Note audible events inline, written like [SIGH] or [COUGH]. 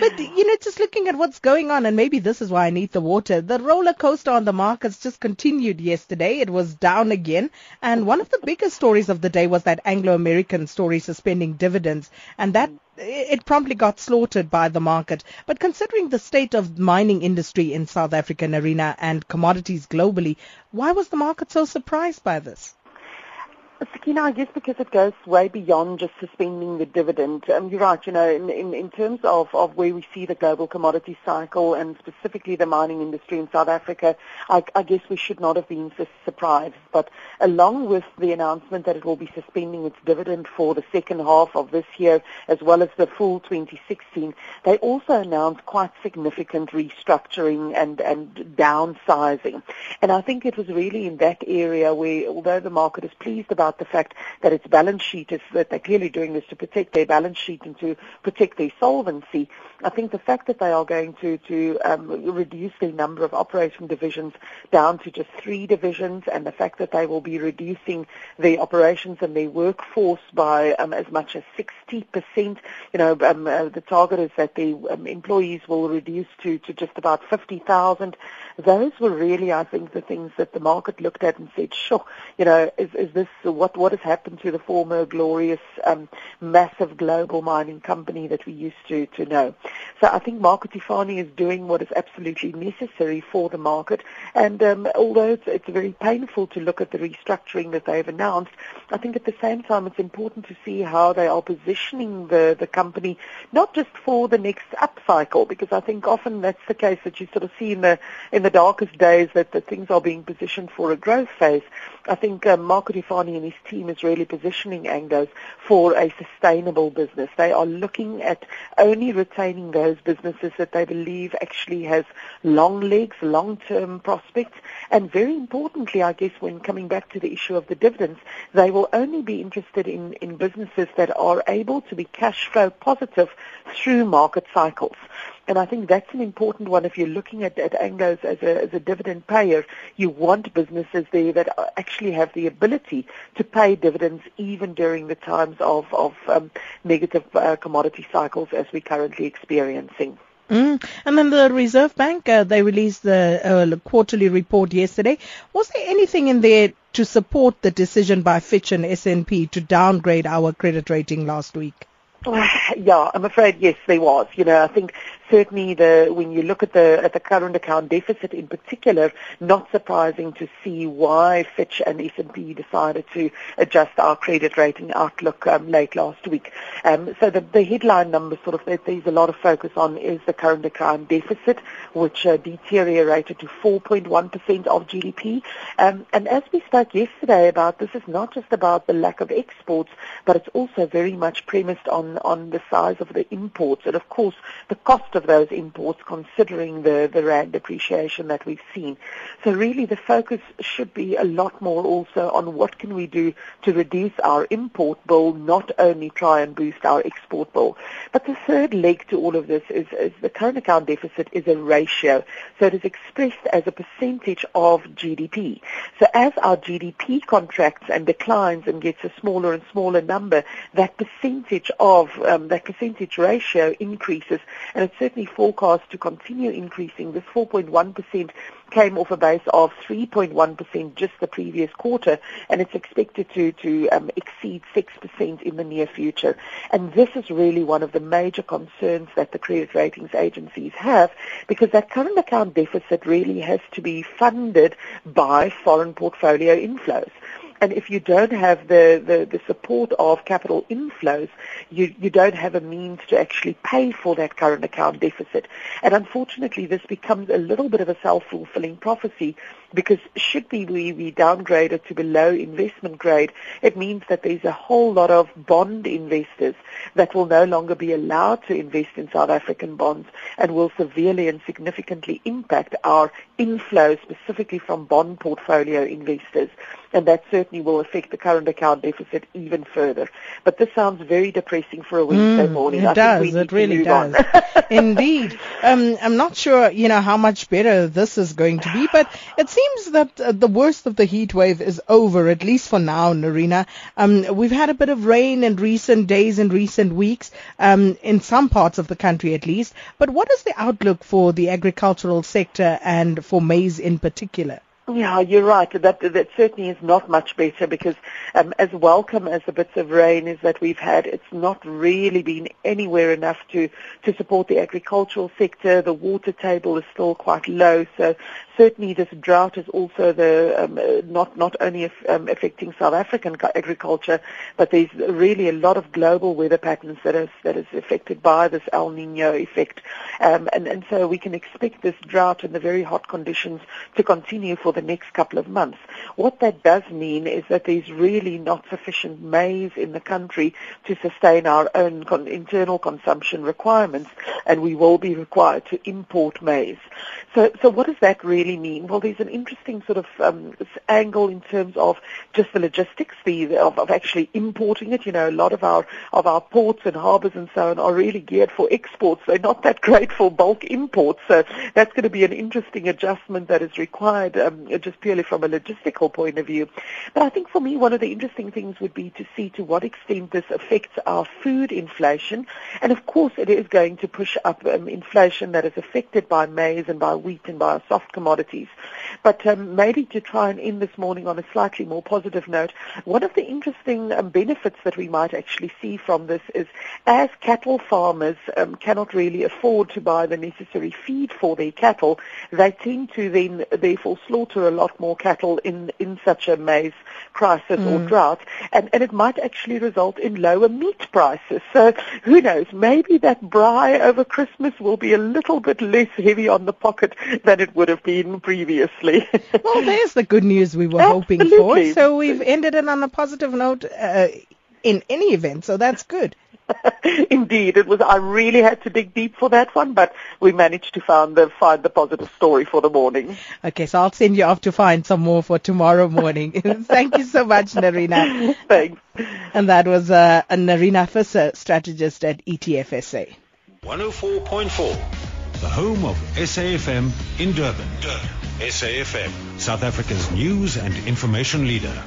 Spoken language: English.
But, you know, just looking at what's going on, and maybe this is why I need the water, the roller coaster on the markets just continued yesterday. It was down again. And one of the biggest stories of the day was that Anglo American story suspending dividends. And that it promptly got slaughtered by the market. But considering the state of mining industry in South African arena and commodities globally, why was the market so surprised by this? Sakina, I guess because it goes way beyond just suspending the dividend. Um, you're right, you know, in, in, in terms of, of where we see the global commodity cycle and specifically the mining industry in South Africa, I, I guess we should not have been surprised. But along with the announcement that it will be suspending its dividend for the second half of this year as well as the full 2016, they also announced quite significant restructuring and, and downsizing. And I think it was really in that area where, although the market is pleased about about the fact that its balance sheet is that they're clearly doing this to protect their balance sheet and to protect their solvency. I think the fact that they are going to to um, reduce the number of operating divisions down to just three divisions, and the fact that they will be reducing the operations and their workforce by um, as much as 60%. You know, um, uh, the target is that the um, employees will reduce to to just about 50,000. Those were really, I think, the things that the market looked at and said, "Sure, you know, is is this what what has happened to the former glorious, um, massive global mining company that we used to to know?" So I think Mark Cutifani is doing what is absolutely necessary for the market. And um, although it's, it's very painful to look at the restructuring that they've announced, I think at the same time it's important to see how they are positioning the, the company, not just for the next upcycle, because I think often that's the case that you sort of see in the in the darkest days that, that things are being positioned for a growth phase. I think um, Mark Cutifani and his team is really positioning Anglos for a sustainable business. They are looking at only retaining those businesses that they believe actually has long legs, long-term prospects, and very importantly, I guess, when coming back to the issue of the dividends, they will only be interested in, in businesses that are able to be cash flow positive through market cycles. And I think that's an important one. If you're looking at, at Anglos as a, as a dividend payer, you want businesses there that actually have the ability to pay dividends even during the times of, of um, negative uh, commodity cycles as we're currently experiencing. Mm. And then the Reserve Bank, uh, they released the uh, quarterly report yesterday. Was there anything in there to support the decision by Fitch and S&P to downgrade our credit rating last week? [SIGHS] Yeah, I'm afraid yes, there was. You know, I think certainly the when you look at the at the current account deficit in particular, not surprising to see why Fitch and S&P decided to adjust our credit rating outlook um, late last week. Um, so the, the headline number sort of that there's a lot of focus on is the current account deficit, which uh, deteriorated to 4.1% of GDP. Um, and as we spoke yesterday about, this is not just about the lack of exports, but it's also very much premised on on the size of the imports and of course the cost of those imports considering the, the rand depreciation that we've seen. So really the focus should be a lot more also on what can we do to reduce our import bill, not only try and boost our export bill. But the third leg to all of this is, is the current account deficit is a ratio. So it is expressed as a percentage of GDP. So as our GDP contracts and declines and gets a smaller and smaller number, that percentage of um, that percentage ratio increases, and it's certainly forecast to continue increasing. This 4.1% came off a base of 3.1% just the previous quarter, and it's expected to, to um, exceed 6% in the near future. And this is really one of the major concerns that the credit ratings agencies have, because that current account deficit really has to be funded by foreign portfolio inflows. And if you don't have the, the, the support of capital inflows, you, you don't have a means to actually pay for that current account deficit. And unfortunately, this becomes a little bit of a self-fulfilling prophecy because should we be downgraded to below investment grade, it means that there's a whole lot of bond investors that will no longer be allowed to invest in South African bonds and will severely and significantly impact our inflow specifically from bond portfolio investors. And that certainly will affect the current account deficit even further. But this sounds very depressing for a Wednesday mm, morning. It I does. it really does. [LAUGHS] Indeed. Um, I'm not sure, you know, how much better this is going to be, but it seems that uh, the worst of the heat wave is over, at least for now, Nerina. Um, we've had a bit of rain in recent days and recent weeks, um, in some parts of the country at least. But what is the outlook for the agricultural sector and for maize in particular? Yeah, you're right. That that certainly is not much better because um, as welcome as the bits of rain is that we've had, it's not really been anywhere enough to to support the agricultural sector. The water table is still quite low, so certainly this drought is also the um, not not only um, affecting South African agriculture, but there's really a lot of global weather patterns that is that is affected by this El Nino effect, um, and and so we can expect this drought and the very hot conditions to continue for the next couple of months. What that does mean is that there's really not sufficient maize in the country to sustain our own con- internal consumption requirements, and we will be required to import maize. So, so what does that really mean? Well, there's an interesting sort of um, angle in terms of just the logistics, the of, of actually importing it. You know, a lot of our of our ports and harbours and so on are really geared for exports. They're not that [LAUGHS] great for bulk imports. So that's going to be an interesting adjustment that is required um, just purely from a logistical point of view. But I think for me, one of the interesting things would be to see to what extent this affects our food inflation. And of course, it is going to push up um, inflation that is affected by maize and by wheat and by soft commodities. But um, maybe to try and end this morning on a slightly more positive note, one of the interesting um, benefits that we might actually see from this is as cattle farmers um, cannot really afford to buy the necessary feed for their cattle, they tend to then therefore slaughter a lot more cattle in, in such a maize crisis mm. or drought, and, and it might actually result in lower meat prices. So who knows, maybe that braai over Christmas will be a little bit less heavy on the pocket than it would have been previously. [LAUGHS] well, there's the good news we were Absolutely. hoping for. So we've ended it on a positive note uh, in any event, so that's good. [LAUGHS] Indeed, it was. I really had to dig deep for that one, but we managed to find the find the positive story for the morning. Okay, so I'll send you off to find some more for tomorrow morning. [LAUGHS] Thank you so much, Nerina. Thanks. And that was uh, Nerina Visser, strategist at ETFSA. 104.4, the home of SAFM in Durban. Durban. SAFM, South Africa's news and information leader.